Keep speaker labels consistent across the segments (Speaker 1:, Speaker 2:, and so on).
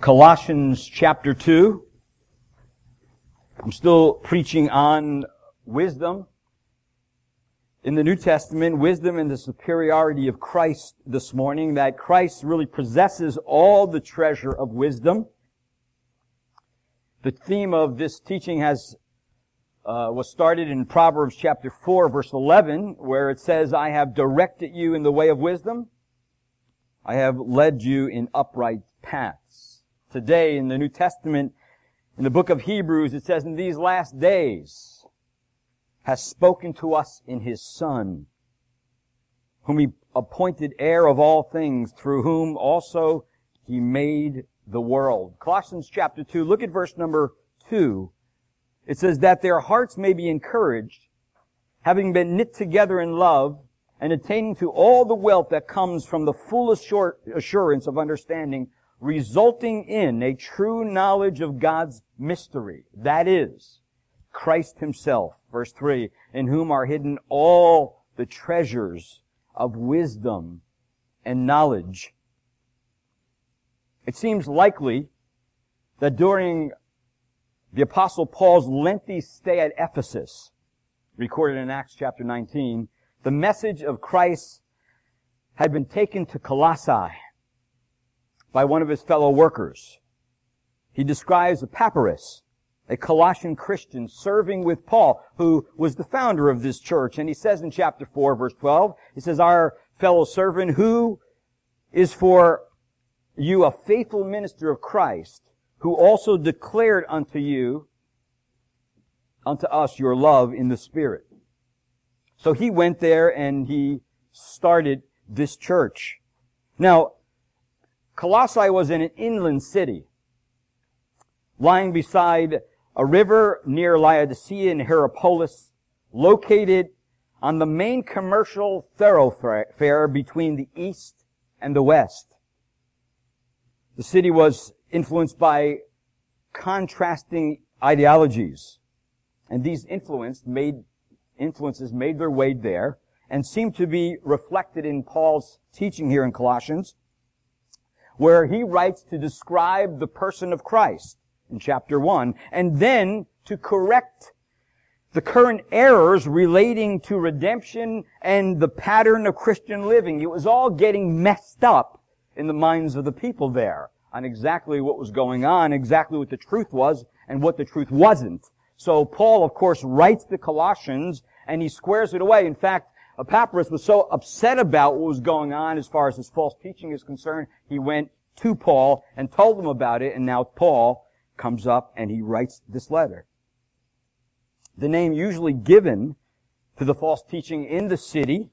Speaker 1: Colossians chapter 2. I'm still preaching on wisdom. In the New Testament, wisdom and the superiority of Christ this morning, that Christ really possesses all the treasure of wisdom. The theme of this teaching has uh, was started in Proverbs chapter 4 verse 11 where it says, I have directed you in the way of wisdom. I have led you in upright paths today in the New Testament, in the book of Hebrews, it says, in these last days has spoken to us in his Son, whom he appointed heir of all things, through whom also he made the world. Colossians chapter 2, look at verse number 2. It says that their hearts may be encouraged, having been knit together in love, and attaining to all the wealth that comes from the full assurance of understanding resulting in a true knowledge of God's mystery. That is, Christ himself, verse 3, in whom are hidden all the treasures of wisdom and knowledge. It seems likely that during the apostle Paul's lengthy stay at Ephesus, recorded in Acts chapter 19, the message of Christ had been taken to Colossae by one of his fellow workers. He describes Epaphras, a Colossian Christian serving with Paul, who was the founder of this church. And he says in chapter 4, verse 12, he says, our fellow servant who is for you a faithful minister of Christ, who also declared unto you, unto us your love in the Spirit. So he went there and he started this church. Now, Colossae was in an inland city, lying beside a river near Laodicea and Hierapolis, located on the main commercial thoroughfare between the east and the west. The city was influenced by contrasting ideologies, and these influence made, influences made their way there and seem to be reflected in Paul's teaching here in Colossians where he writes to describe the person of Christ in chapter 1, and then to correct the current errors relating to redemption and the pattern of Christian living. It was all getting messed up in the minds of the people there on exactly what was going on, exactly what the truth was, and what the truth wasn't. So Paul, of course, writes the Colossians, and he squares it away. In fact, Epaphras was so upset about what was going on as far as his false teaching is concerned, he went to Paul and told him about it, and now Paul comes up and he writes this letter. The name usually given to the false teaching in the city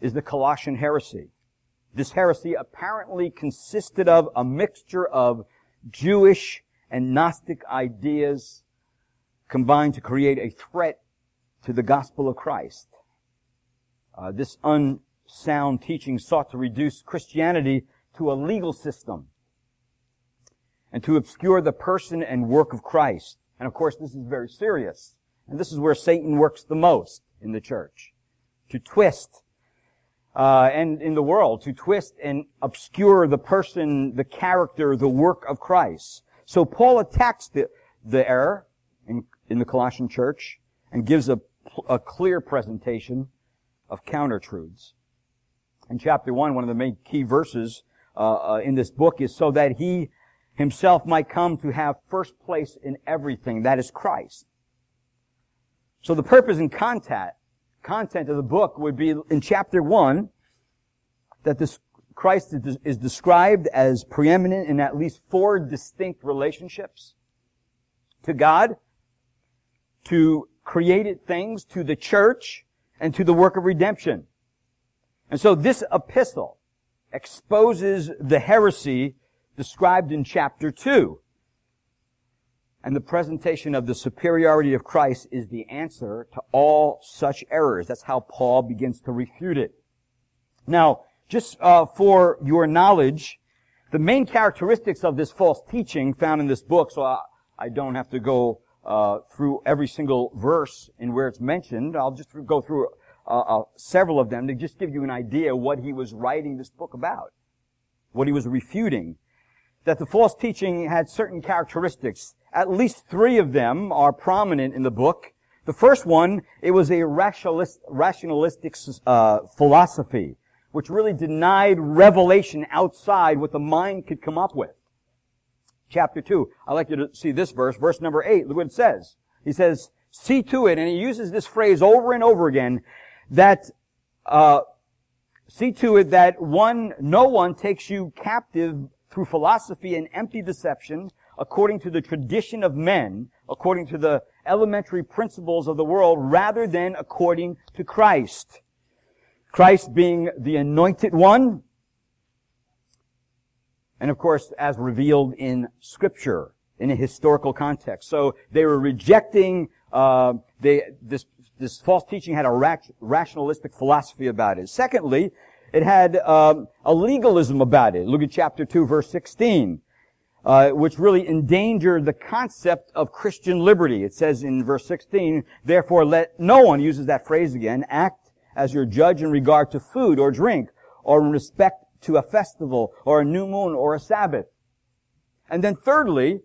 Speaker 1: is the Colossian heresy. This heresy apparently consisted of a mixture of Jewish and Gnostic ideas combined to create a threat to the gospel of Christ. Uh, this unsound teaching sought to reduce Christianity to a legal system and to obscure the person and work of Christ. And of course, this is very serious. And this is where Satan works the most in the church. To twist, uh, and in the world, to twist and obscure the person, the character, the work of Christ. So Paul attacks the, the error in, in the Colossian church and gives a, a clear presentation of counter truths. In chapter 1, one of the main key verses uh, uh, in this book is so that he himself might come to have first place in everything. That is Christ. So the purpose and content, content of the book would be in chapter one, that this Christ is described as preeminent in at least four distinct relationships. To God, to created things, to the church, and to the work of redemption. And so this epistle exposes the heresy described in chapter 2. And the presentation of the superiority of Christ is the answer to all such errors. That's how Paul begins to refute it. Now, just uh, for your knowledge, the main characteristics of this false teaching found in this book, so I, I don't have to go uh, through every single verse in where it's mentioned. I'll just go through uh, uh, several of them to just give you an idea what he was writing this book about, what he was refuting. that the false teaching had certain characteristics. At least three of them are prominent in the book. The first one, it was a rationalist, rationalistic uh, philosophy, which really denied revelation outside what the mind could come up with. Chapter 2. I'd like you to see this verse, verse number 8. Look what it says. He says, see to it, and he uses this phrase over and over again, that, uh, see to it that one, no one takes you captive through philosophy and empty deception, according to the tradition of men, according to the elementary principles of the world, rather than according to Christ. Christ being the anointed one, and of course, as revealed in Scripture, in a historical context. So they were rejecting uh, they, this this false teaching had a rationalistic philosophy about it. Secondly, it had um, a legalism about it. Look at chapter 2, verse 16, uh, which really endangered the concept of Christian liberty. It says in verse 16, therefore let no one, uses that phrase again, act as your judge in regard to food or drink, or in respect to a festival, or a new moon, or a Sabbath. And then thirdly,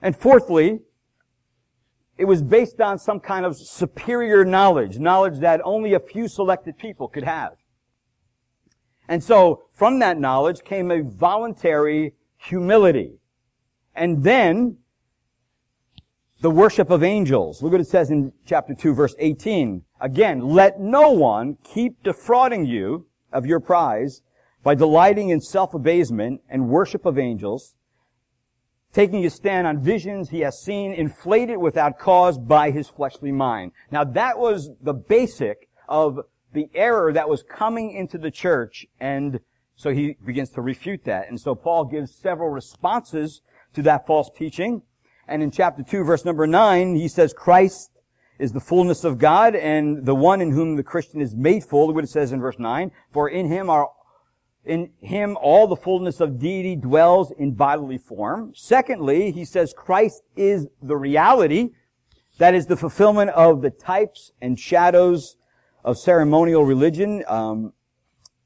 Speaker 1: and fourthly, it was based on some kind of superior knowledge, knowledge that only a few selected people could have. And so, from that knowledge came a voluntary humility. And then, the worship of angels. Look what it says in chapter 2 verse 18. Again, let no one keep defrauding you of your prize by delighting in self-abasement and worship of angels, taking his stand on visions he has seen, inflated without cause by his fleshly mind. Now that was the basic of the error that was coming into the church, and so he begins to refute that. And so Paul gives several responses to that false teaching. And in chapter 2, verse number 9, he says, Christ is the fullness of God, and the one in whom the Christian is made full. What it says in verse 9. For in him are in him all the fullness of deity dwells in bodily form. Secondly, he says Christ is the reality. That is the fulfillment of the types and shadows of ceremonial religion. Um,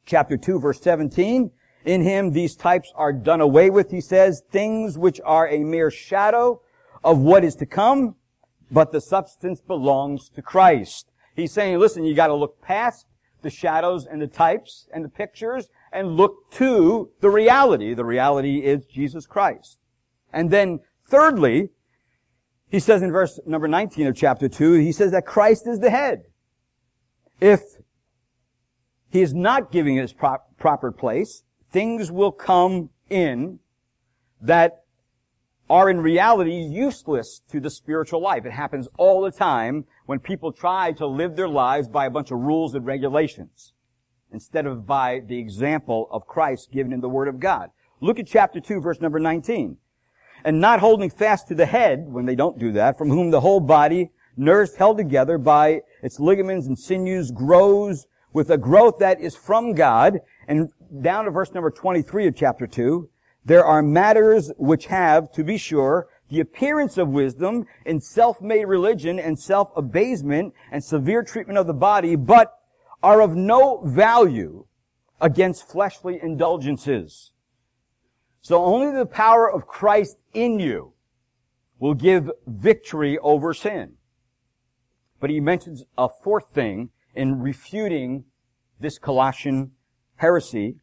Speaker 1: chapter 2, verse 17. In him these types are done away with, he says, things which are a mere shadow of what is to come, but the substance belongs to Christ. He's saying, listen, you gotta look past the shadows and the types and the pictures and look to the reality. The reality is Jesus Christ. And then thirdly, he says in verse number 19 of chapter 2, he says that Christ is the head. If he is not giving his proper place, things will come in that are in reality useless to the spiritual life. It happens all the time when people try to live their lives by a bunch of rules and regulations instead of by the example of Christ given in the Word of God. Look at chapter 2, verse number 19. And not holding fast to the head, when they don't do that, from whom the whole body, nursed, held together by its ligaments and sinews, grows with a growth that is from God. And down to verse number 23 of chapter 2, there are matters which have, to be sure, the appearance of wisdom in self-made religion and self-abasement and severe treatment of the body, but are of no value against fleshly indulgences. So only the power of Christ in you will give victory over sin. But he mentions a fourth thing in refuting this Colossian heresy.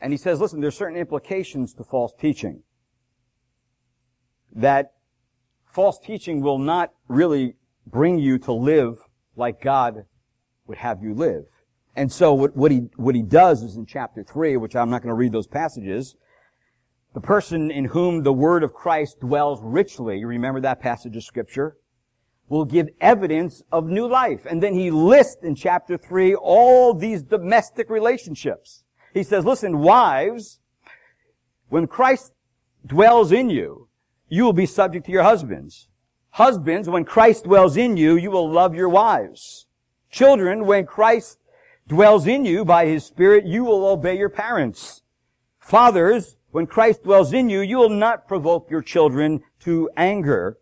Speaker 1: And he says, listen, there's certain implications to false teaching. That false teaching will not really bring you to live like God would have you live. And so what, what he, what he does is in chapter 3, which I'm not going to read those passages, the person in whom the word of Christ dwells richly, remember that passage of scripture, will give evidence of new life. And then he lists in chapter 3 all these domestic relationships. He says, listen, wives, when Christ dwells in you, you will be subject to your husbands. Husbands, when Christ dwells in you, you will love your wives. Children, when Christ dwells in you by His Spirit, you will obey your parents. Fathers, when Christ dwells in you, you will not provoke your children to anger,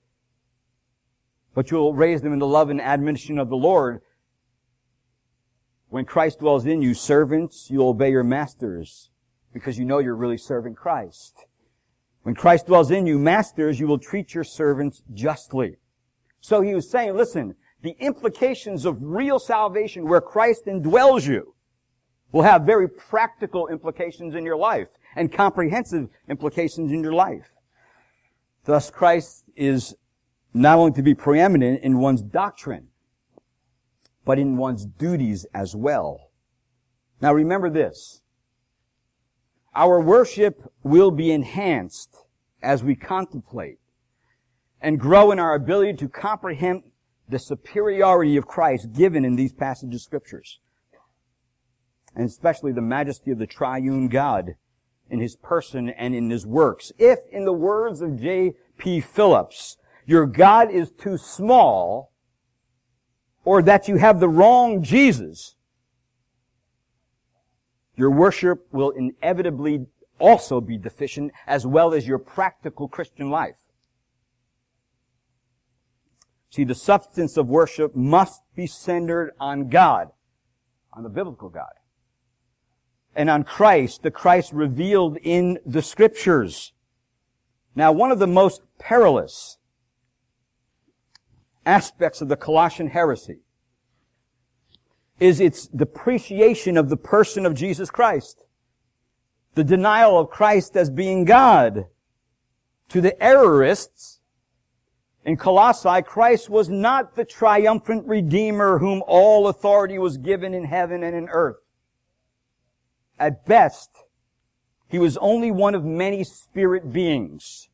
Speaker 1: but you will raise them in the love and admonition of the Lord. When Christ dwells in you, servants, you obey your masters because you know you're really serving Christ. When Christ dwells in you, masters, you will treat your servants justly. So he was saying, listen, the implications of real salvation where Christ indwells you will have very practical implications in your life and comprehensive implications in your life. Thus, Christ is not only to be preeminent in one's doctrine, but in one's duties as well. Now remember this. Our worship will be enhanced as we contemplate and grow in our ability to comprehend the superiority of Christ given in these passages of scriptures. And especially the majesty of the triune God in his person and in his works. If, in the words of J.B. Phillips, your God is too small, or that you have the wrong Jesus, your worship will inevitably also be deficient as well as your practical Christian life. See, the substance of worship must be centered on God, on the biblical God and on Christ, the Christ revealed in the scriptures. Now, one of the most perilous aspects of the Colossian heresy is its depreciation of the person of Jesus Christ. The denial of Christ as being God. To the errorists, in Colossae, Christ was not the triumphant Redeemer whom all authority was given in heaven and in earth. At best, he was only one of many spirit beings.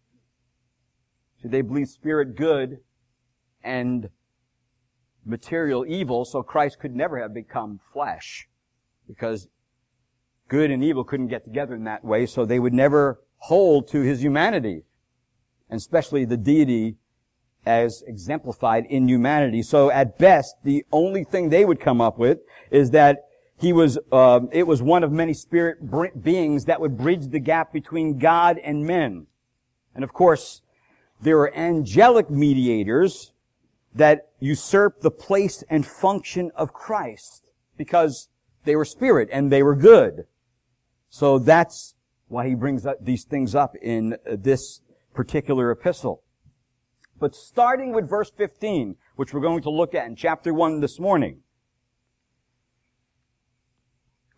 Speaker 1: So they believe spirit good and material evil, so Christ could never have become flesh. Because good and evil couldn't get together in that way, so they would never hold to his humanity. And especially the deity as exemplified in humanity. So at best, the only thing they would come up with is that he was, uh, it was one of many spirit beings that would bridge the gap between God and men. And of course, there are angelic mediators that usurp the place and function of Christ because they were spirit and they were good. So that's why he brings these things up in this particular epistle. But starting with verse 15, which we're going to look at in chapter 1 this morning,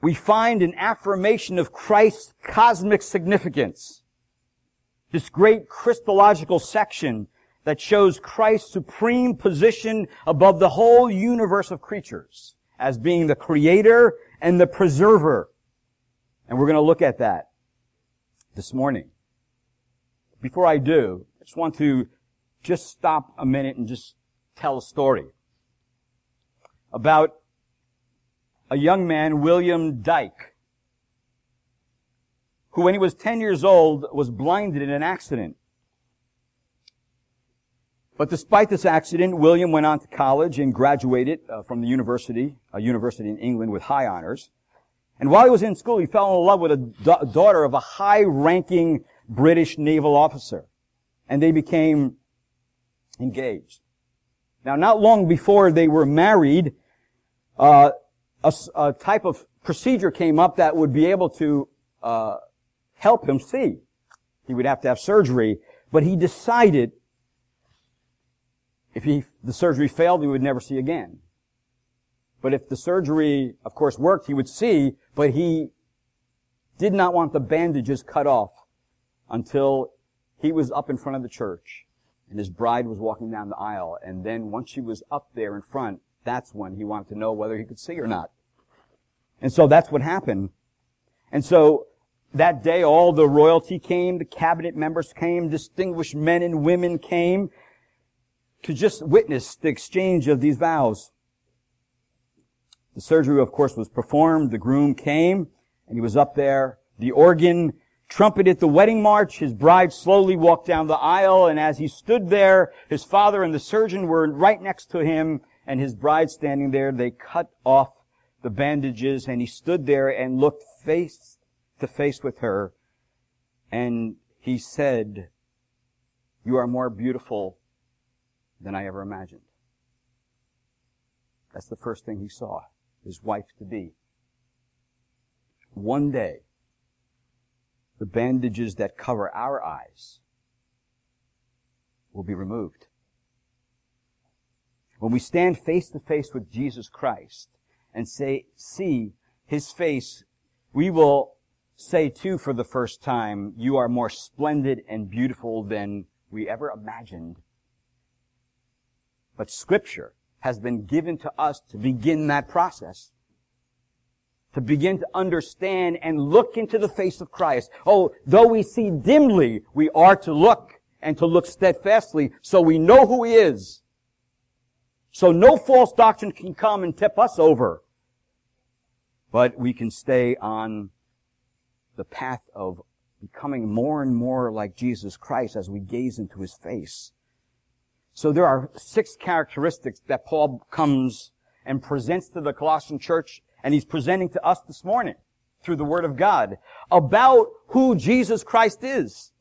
Speaker 1: we find an affirmation of Christ's cosmic significance. This great Christological section that shows Christ's supreme position above the whole universe of creatures as being the creator and the preserver. And we're going to look at that this morning. Before I do, I just want to just stop a minute and just tell a story about a young man, William Dyke, who when he was 10 years old was blinded in an accident. But despite this accident, William went on to college and graduated uh, from the university, a university in England with high honors. And while he was in school, he fell in love with a da- daughter of a high-ranking British naval officer. And they became engaged. Now, not long before they were married, uh, a, a type of procedure came up that would be able to uh, help him see. He would have to have surgery, but he decided if he, the surgery failed, he would never see again. But if the surgery, of course, worked, he would see, but he did not want the bandages cut off until he was up in front of the church and his bride was walking down the aisle. And then once she was up there in front, that's when he wanted to know whether he could see or not. And so that's what happened. And so that day all the royalty came, the cabinet members came, distinguished men and women came to just witness the exchange of these vows. The surgery, of course, was performed. The groom came and he was up there. The organ trumpeted the wedding march. His bride slowly walked down the aisle. And as he stood there, his father and the surgeon were right next to him and his bride standing there. They cut off the bandages and he stood there and looked face to face with her and he said, you are more beautiful than I ever imagined. That's the first thing he saw, his wife to be. One day, the bandages that cover our eyes will be removed. When we stand face to face with Jesus Christ and say, see his face, we will say too for the first time, you are more splendid and beautiful than we ever imagined. But scripture has been given to us to begin that process. To begin to understand and look into the face of Christ. Oh, though we see dimly, we are to look and to look steadfastly so we know who He is. So no false doctrine can come and tip us over. But we can stay on the path of becoming more and more like Jesus Christ as we gaze into His face. So there are six characteristics that Paul comes and presents to the Colossian church and he's presenting to us this morning through the Word of God about who Jesus Christ is.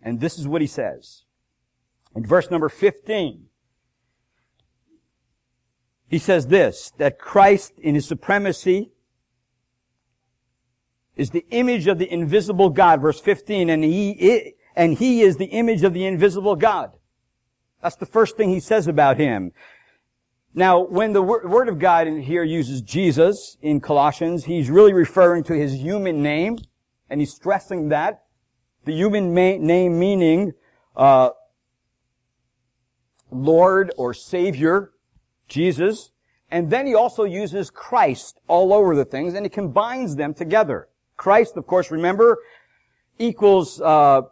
Speaker 1: And this is what he says. In verse number 15, he says this, that Christ in his supremacy is the image of the invisible God, verse 15, and he, and he is the image of the invisible God. That's the first thing he says about him. Now, when the Word of God in here uses Jesus in Colossians, he's really referring to his human name, and he's stressing that. The human ma- name meaning, uh, Lord or Savior, Jesus. And then he also uses Christ all over the things, and he combines them together. Christ, of course, remember, equals uh,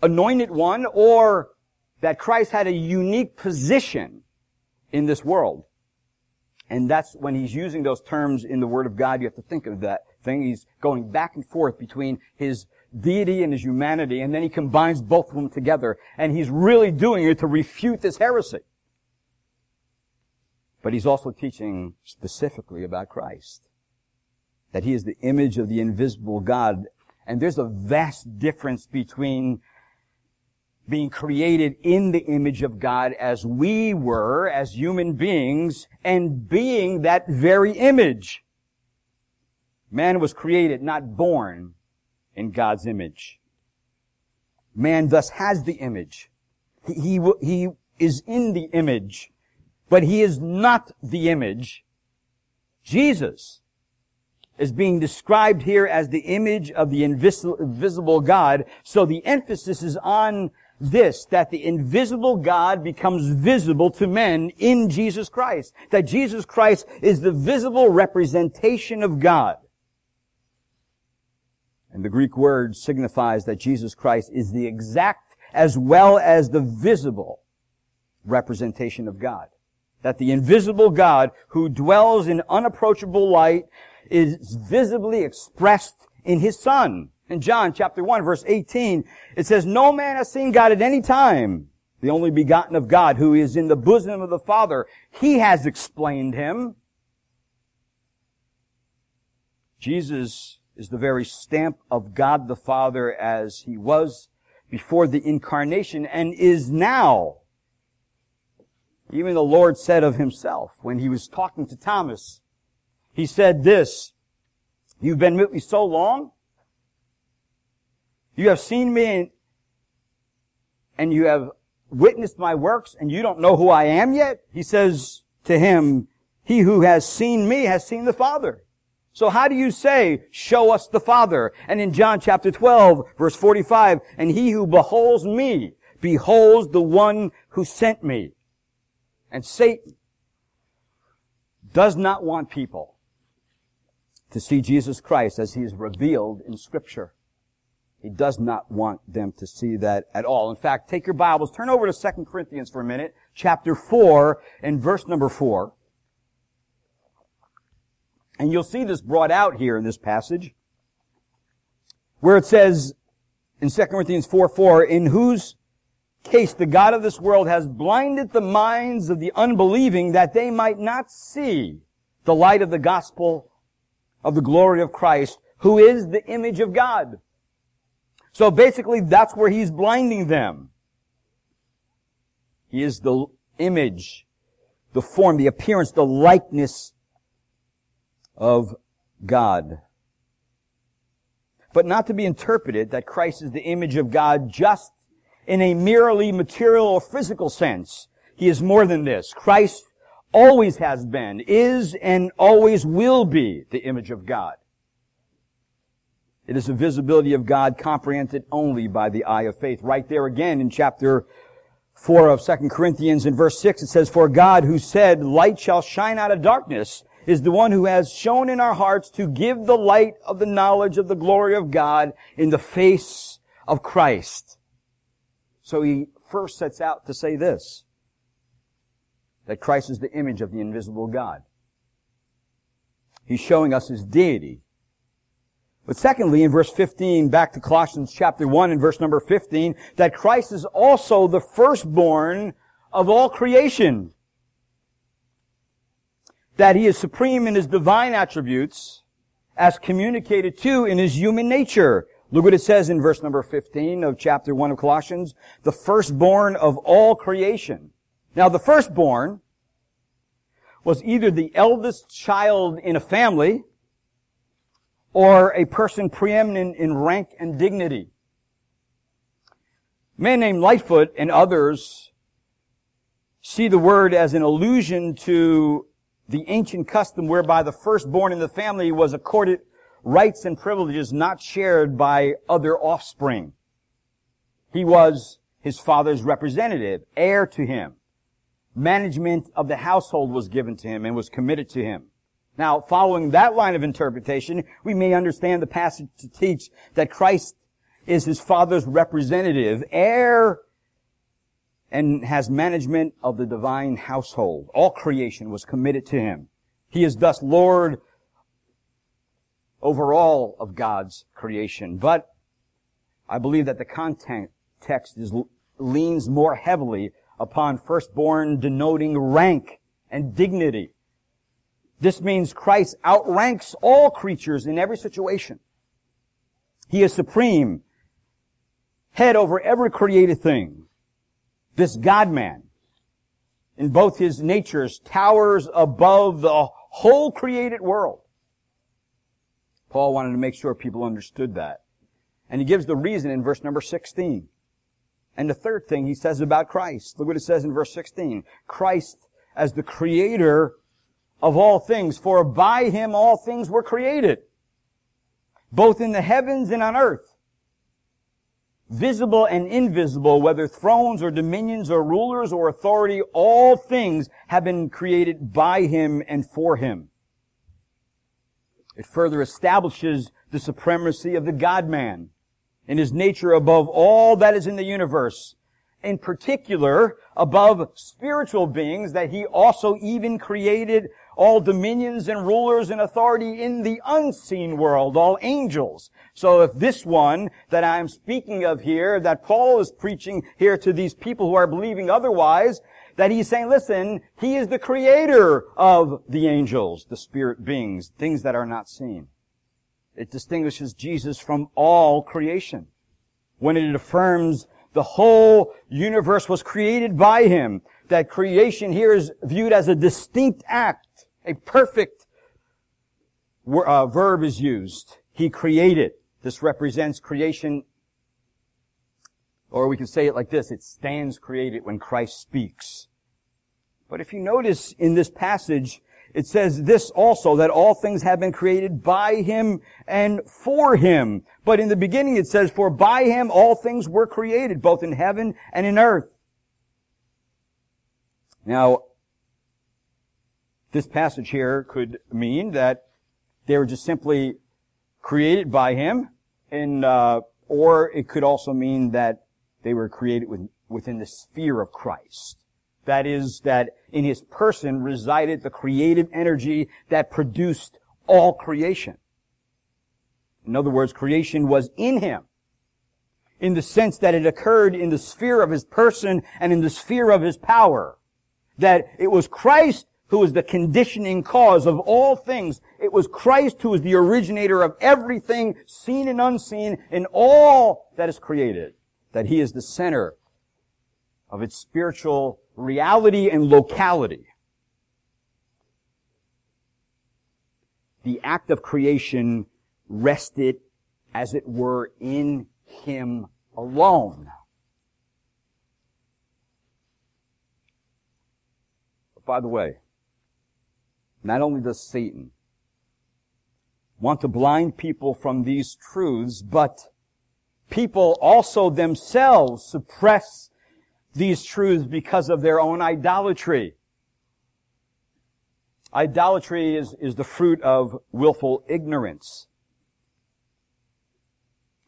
Speaker 1: anointed one, or that Christ had a unique position in this world. And that's when he's using those terms in the Word of God, you have to think of that thing. He's going back and forth between his deity and his humanity, and then he combines both of them together. And he's really doing it to refute this heresy. But he's also teaching specifically about Christ. That he is the image of the invisible God. And there's a vast difference between being created in the image of God as we were, as human beings, and being that very image. Man was created, not born, in God's image. Man thus has the image. He, he, he is in the image but he is not the image. Jesus is being described here as the image of the invisible God. So the emphasis is on this, that the invisible God becomes visible to men in Jesus Christ. That Jesus Christ is the visible representation of God. And the Greek word signifies that Jesus Christ is the exact as well as the visible representation of God that the invisible God who dwells in unapproachable light is visibly expressed in his son. In John chapter 1 verse 18, it says, No man has seen God at any time, the only begotten of God who is in the bosom of the Father. He has explained him. Jesus is the very stamp of God the Father as he was before the incarnation and is now even the Lord said of himself when he was talking to Thomas, he said this, you've been with me so long, you have seen me and, and you have witnessed my works and you don't know who I am yet? He says to him, he who has seen me has seen the Father. So how do you say, show us the Father? And in John chapter 12, verse 45, and he who beholds me, beholds the one who sent me. And Satan does not want people to see Jesus Christ as he is revealed in scripture. He does not want them to see that at all. In fact, take your Bibles, turn over to 2 Corinthians for a minute, chapter 4 and verse number 4. And you'll see this brought out here in this passage, where it says in 2 Corinthians 4, 4, in whose case the God of this world has blinded the minds of the unbelieving that they might not see the light of the gospel of the glory of Christ, who is the image of God. So basically that's where he's blinding them. He is the image, the form, the appearance, the likeness of God. but not to be interpreted that Christ is the image of God just in a merely material or physical sense. He is more than this. Christ always has been, is, and always will be the image of God. It is a visibility of God comprehended only by the eye of faith. Right there again in chapter 4 of 2 Corinthians in verse 6 it says, For God who said, light shall shine out of darkness, is the one who has shown in our hearts to give the light of the knowledge of the glory of God in the face of Christ. So he first sets out to say this, that Christ is the image of the invisible God. He's showing us his deity. But secondly, in verse 15, back to Colossians chapter 1 and verse number 15, that Christ is also the firstborn of all creation that he is supreme in his divine attributes as communicated to in his human nature. Look what it says in verse number 15 of chapter 1 of Colossians. The firstborn of all creation. Now the firstborn was either the eldest child in a family or a person preeminent in rank and dignity. A man named Lightfoot and others see the word as an allusion to the ancient custom whereby the firstborn in the family was accorded rights and privileges not shared by other offspring. He was his father's representative, heir to him. Management of the household was given to him and was committed to him. Now, following that line of interpretation, we may understand the passage to teach that Christ is his father's representative, heir and has management of the divine household. All creation was committed to him. He is thus Lord over all of God's creation. But I believe that the content text is, leans more heavily upon firstborn denoting rank and dignity. This means Christ outranks all creatures in every situation. He is supreme, head over every created thing. This God-man, in both his natures, towers above the whole created world. Paul wanted to make sure people understood that. And he gives the reason in verse number 16. And the third thing he says about Christ. Look what it says in verse 16. Christ as the creator of all things, for by him all things were created, both in the heavens and on earth visible and invisible, whether thrones or dominions or rulers or authority, all things have been created by him and for him. It further establishes the supremacy of the God-man in his nature above all that is in the universe, in particular above spiritual beings that he also even created all dominions and rulers and authority in the unseen world, all angels. So if this one that I'm speaking of here, that Paul is preaching here to these people who are believing otherwise, that he's saying, listen, he is the creator of the angels, the spirit beings, things that are not seen. It distinguishes Jesus from all creation. When it affirms the whole universe was created by him, that creation here is viewed as a distinct act a perfect uh, verb is used. He created. This represents creation, or we can say it like this, it stands created when Christ speaks. But if you notice in this passage, it says this also, that all things have been created by Him and for Him. But in the beginning it says, for by Him all things were created, both in heaven and in earth. Now, this passage here could mean that they were just simply created by him, and uh, or it could also mean that they were created with, within the sphere of Christ. That is, that in his person resided the creative energy that produced all creation. In other words, creation was in him in the sense that it occurred in the sphere of his person and in the sphere of his power. That it was Christ who is the conditioning cause of all things. It was Christ who is the originator of everything seen and unseen in all that is created. That he is the center of its spiritual reality and locality. The act of creation rested as it were, in Him alone. By the way, not only does Satan want to blind people from these truths, but people also themselves suppress these truths because of their own idolatry. Idolatry is, is the fruit of willful ignorance.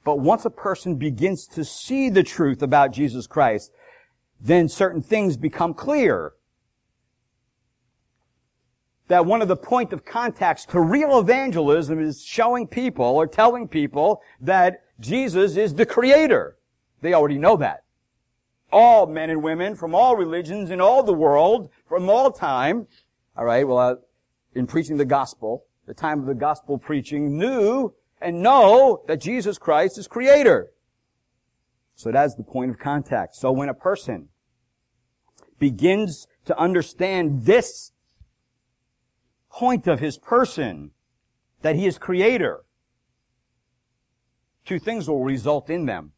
Speaker 1: But once a person begins to see the truth about Jesus Christ, then certain things become clear. That one of the point of contacts to real evangelism is showing people or telling people that Jesus is the creator. They already know that. All men and women from all religions in all the world, from all time, all right, well, uh, in preaching the gospel, the time of the gospel preaching, knew and know that Jesus Christ is creator. So that's the point of contact. So when a person begins to understand this point of his person, that he is creator, two things will result in them.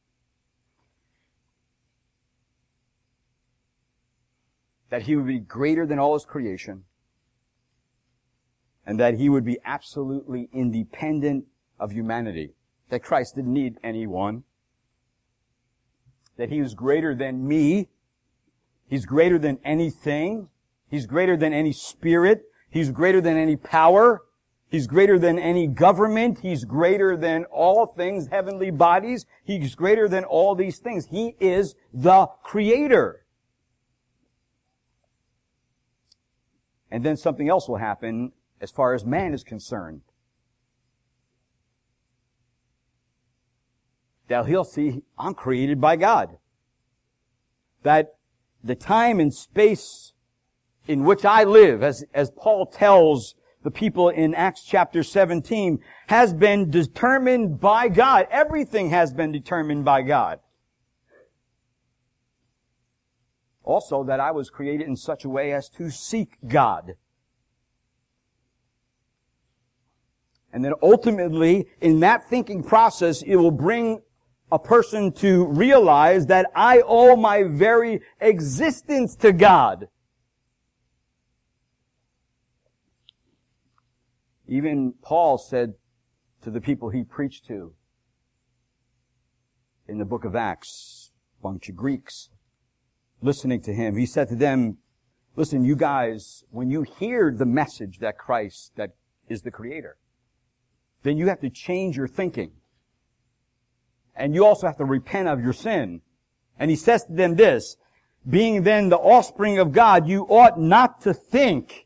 Speaker 1: That he would be greater than all his creation, and that he would be absolutely independent of humanity. That Christ didn't need anyone. That he was greater than me. He's greater than anything. He's greater than any spirit. He's greater than any power. He's greater than any government. He's greater than all things, heavenly bodies. He's greater than all these things. He is the creator. And then something else will happen as far as man is concerned. Now he'll see, I'm created by God. That the time and space in which I live, as, as Paul tells the people in Acts chapter 17, has been determined by God. Everything has been determined by God. Also, that I was created in such a way as to seek God. And then ultimately, in that thinking process, it will bring a person to realize that I owe my very existence to God. Even Paul said to the people he preached to in the book of Acts, bunch of Greeks listening to him, he said to them, listen, you guys, when you hear the message that Christ, that is the creator, then you have to change your thinking. And you also have to repent of your sin. And he says to them this, being then the offspring of God, you ought not to think,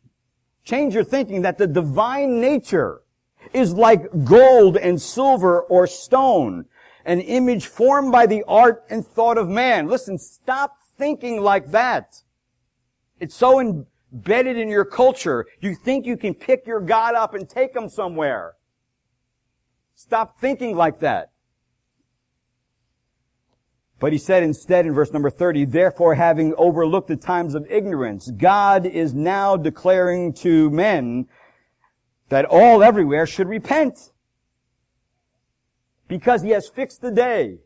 Speaker 1: change your thinking that the divine nature is like gold and silver or stone, an image formed by the art and thought of man. Listen, stop thinking like that. It's so embedded in your culture. You think you can pick your God up and take him somewhere. Stop thinking like that. But he said instead in verse number 30, therefore having overlooked the times of ignorance, God is now declaring to men that all everywhere should repent. Because he has fixed the day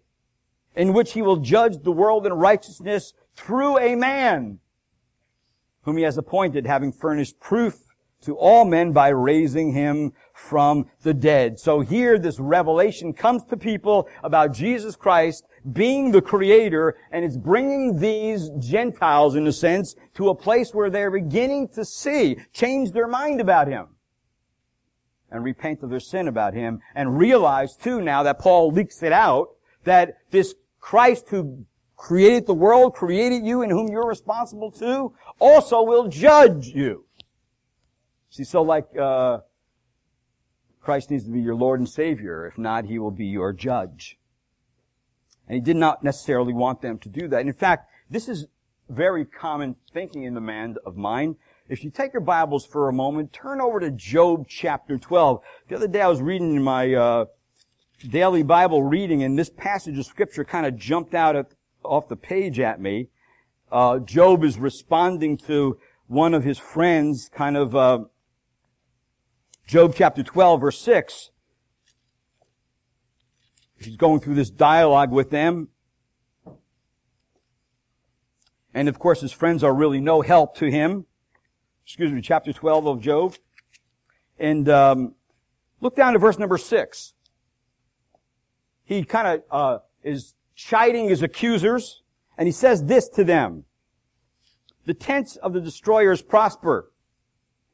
Speaker 1: in which he will judge the world in righteousness through a man whom he has appointed, having furnished proof to all men by raising him from the dead. So here this revelation comes to people about Jesus Christ being the creator and it's bringing these Gentiles in a sense to a place where they're beginning to see, change their mind about him and repent of their sin about him and realize too now that Paul leaks it out that this Christ who created the world, created you and whom you're responsible to, also will judge you. See, so like, uh, Christ needs to be your Lord and Savior. If not, He will be your judge. And He did not necessarily want them to do that. in fact, this is very common thinking in the man of mine. If you take your Bibles for a moment, turn over to Job chapter 12. The other day I was reading in my uh, daily Bible reading, and this passage of Scripture kind of jumped out at, off the page at me. Uh, Job is responding to one of his friends, kind of uh, Job chapter 12 verse 6. he's going through this dialogue with them. And of course his friends are really no help to him. Excuse me, chapter 12 of Job. And um, look down to verse number 6. He kind of uh, is chiding his accusers, and he says this to them. The tents of the destroyers prosper,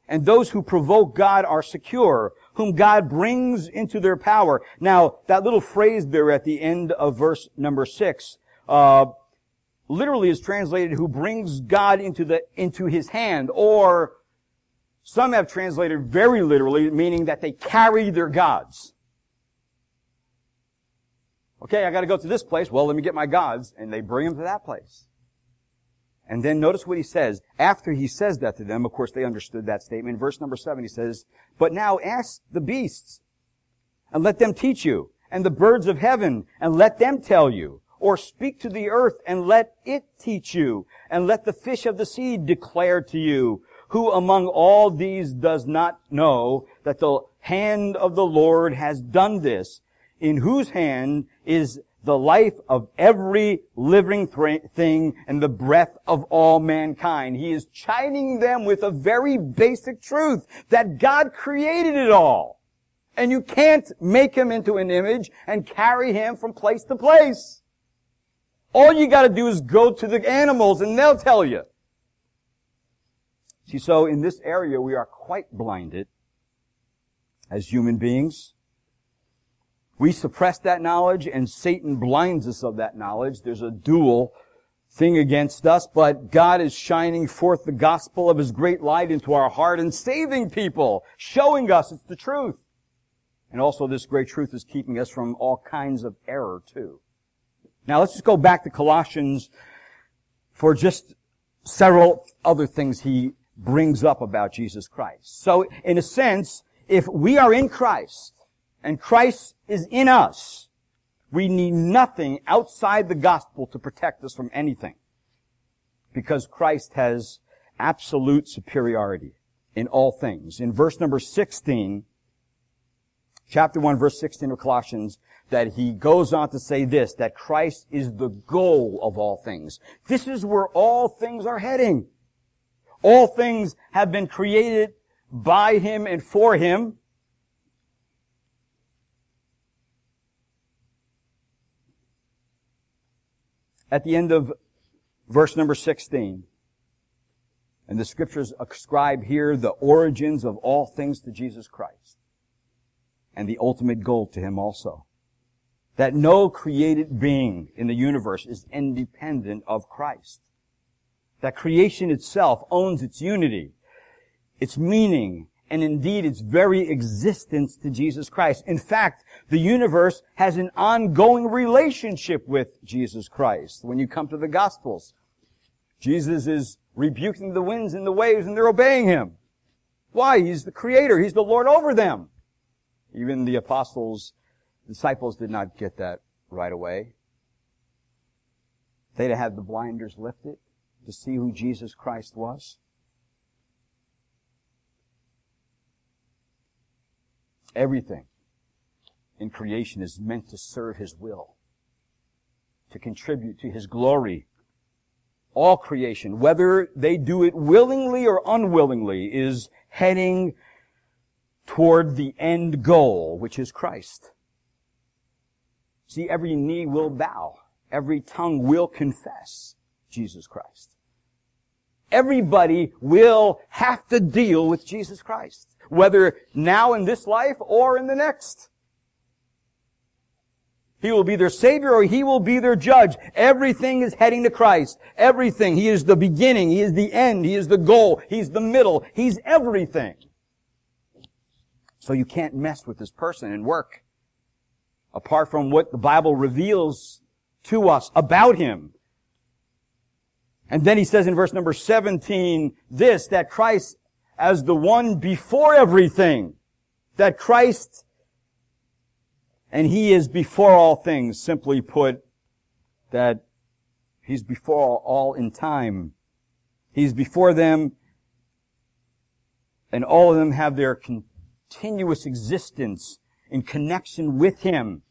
Speaker 1: and those who provoke God are secure, whom God brings into their power. Now, that little phrase there at the end of verse number six, uh, literally is translated who brings God into the, into his hand, or some have translated very literally, meaning that they carry their gods. Okay, I gotta go to this place. Well, let me get my gods. And they bring them to that place. And then notice what he says. After he says that to them, of course they understood that statement. verse number seven, he says, But now ask the beasts, and let them teach you, and the birds of heaven, and let them tell you. Or speak to the earth, and let it teach you, and let the fish of the sea declare to you. Who among all these does not know that the hand of the Lord has done this? In whose hand is the life of every living thing and the breath of all mankind. He is chiding them with a very basic truth that God created it all. And you can't make him into an image and carry him from place to place. All you gotta do is go to the animals and they'll tell you. See, so in this area we are quite blinded as human beings. We suppress that knowledge and Satan blinds us of that knowledge. There's a dual thing against us, but God is shining forth the gospel of His great light into our heart and saving people, showing us it's the truth. And also this great truth is keeping us from all kinds of error too. Now let's just go back to Colossians for just several other things he brings up about Jesus Christ. So in a sense, if we are in Christ, and Christ is in us, we need nothing outside the gospel to protect us from anything. Because Christ has absolute superiority in all things. In verse number 16, chapter 1, verse 16 of Colossians, that he goes on to say this, that Christ is the goal of all things. This is where all things are heading. All things have been created by him and for him. At the end of verse number 16. And the scriptures ascribe here the origins of all things to Jesus Christ. And the ultimate goal to Him also. That no created being in the universe is independent of Christ. That creation itself owns its unity, its meaning, and indeed its very existence to Jesus Christ. In fact, the universe has an ongoing relationship with Jesus Christ. When you come to the Gospels, Jesus is rebuking the winds and the waves and they're obeying Him. Why? He's the Creator. He's the Lord over them. Even the apostles, disciples did not get that right away. They'd have the blinders lifted to see who Jesus Christ was. Everything in creation is meant to serve His will, to contribute to His glory. All creation, whether they do it willingly or unwillingly, is heading toward the end goal, which is Christ. See, every knee will bow. Every tongue will confess Jesus Christ. Everybody will have to deal with Jesus Christ whether now in this life or in the next. He will be their Savior or He will be their judge. Everything is heading to Christ. Everything. He is the beginning. He is the end. He is the goal. He's the middle. He's everything. So you can't mess with this person and work apart from what the Bible reveals to us about Him. And then he says in verse number 17 this, that Christ as the one before everything. That Christ, and He is before all things, simply put, that He's before all in time. He's before them, and all of them have their continuous existence in connection with Him.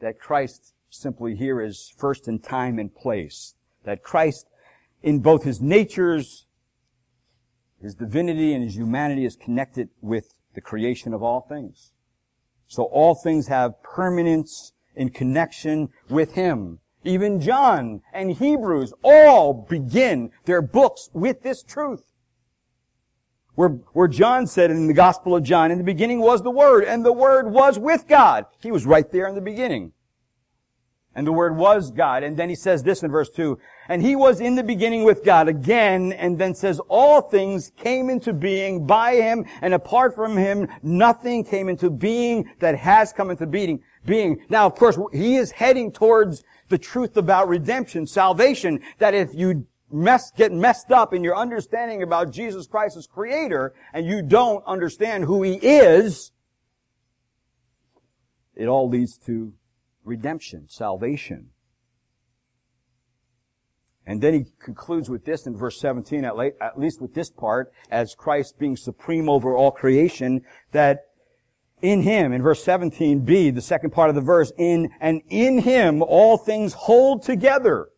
Speaker 1: that Christ simply here is first in time and place. That Christ, in both his natures, his divinity and his humanity is connected with the creation of all things. So all things have permanence in connection with him. Even John and Hebrews all begin their books with this truth. Where, where John said in the Gospel of John, in the beginning was the Word, and the Word was with God. He was right there in the beginning. And the Word was God. And then he says this in verse 2, and he was in the beginning with God again, and then says all things came into being by him, and apart from him, nothing came into being that has come into being. being. Now, of course, he is heading towards the truth about redemption, salvation, that if you mess, get messed up in your understanding about Jesus Christ as creator, and you don't understand who he is, it all leads to redemption, salvation. And then he concludes with this in verse 17, at, late, at least with this part, as Christ being supreme over all creation, that in him, in verse 17b, the second part of the verse, in, and in him all things hold together.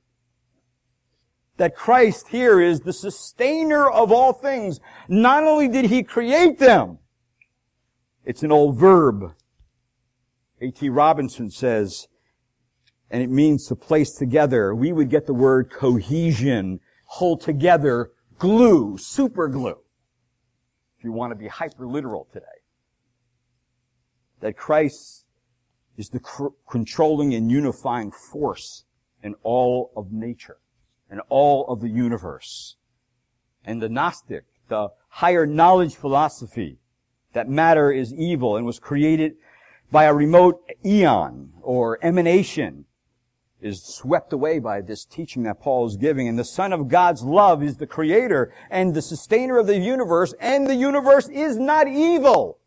Speaker 1: That Christ here is the sustainer of all things. Not only did he create them, it's an old verb. A.T. Robertson says, and it means to place together. We would get the word cohesion, hold together, glue, super glue. If you want to be hyper literal today that Christ is the cr- controlling and unifying force in all of nature and all of the universe. And the Gnostic, the higher knowledge philosophy, that matter is evil and was created by a remote eon or emanation is swept away by this teaching that Paul is giving. And the Son of God's love is the creator and the sustainer of the universe, and the universe is not evil.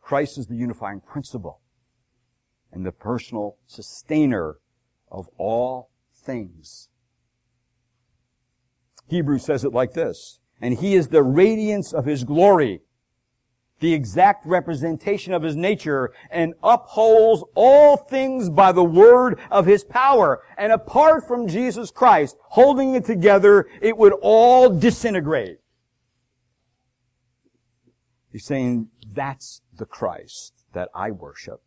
Speaker 1: Christ is the unifying principle and the personal sustainer of all things. Hebrews says it like this, and he is the radiance of his glory, the exact representation of his nature, and upholds all things by the word of his power. And apart from Jesus Christ holding it together, it would all disintegrate. He's saying that's the Christ that I worship.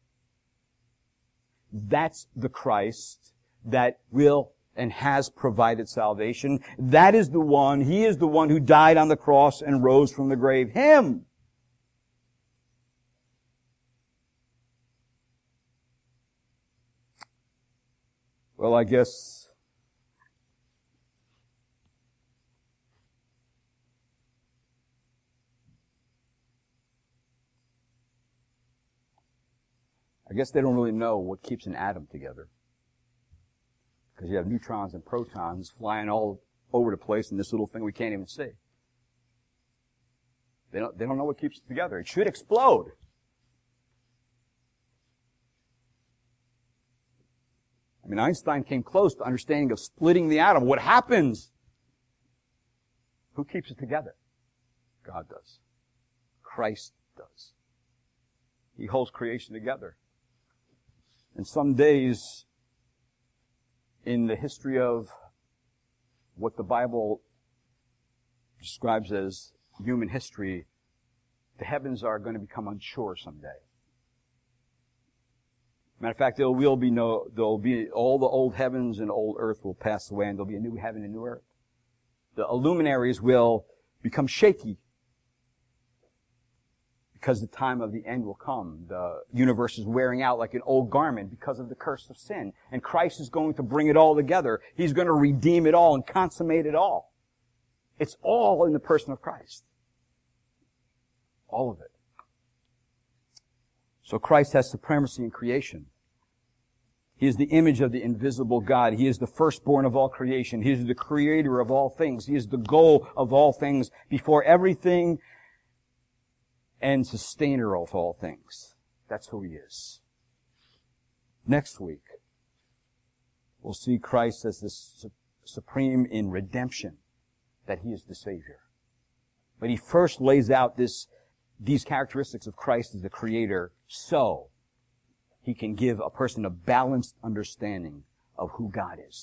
Speaker 1: That's the Christ that will and has provided salvation. That is the one, He is the one who died on the cross and rose from the grave. Him! Well, I guess I guess they don't really know what keeps an atom together. Because you have neutrons and protons flying all over the place in this little thing we can't even see. They don't, they don't know what keeps it together. It should explode. Mean, Einstein came close to understanding of splitting the atom. What happens? Who keeps it together? God does. Christ does. He holds creation together. And some days in the history of what the Bible describes as human history, the heavens are going to become unsure someday. Matter of fact, there will be no, there'll be, all the old heavens and old earth will pass away and there'll be a new heaven and new earth. The luminaries will become shaky because the time of the end will come. The universe is wearing out like an old garment because of the curse of sin. And Christ is going to bring it all together. He's going to redeem it all and consummate it all. It's all in the person of Christ. All of it. So Christ has supremacy in creation. He is the image of the invisible God. He is the firstborn of all creation. He is the creator of all things. He is the goal of all things. Before everything and sustainer of all things. That's who he is. Next week, we'll see Christ as the su- supreme in redemption, that he is the Savior. But he first lays out this, these characteristics of Christ as the Creator so He can give a person a balanced understanding of who God is.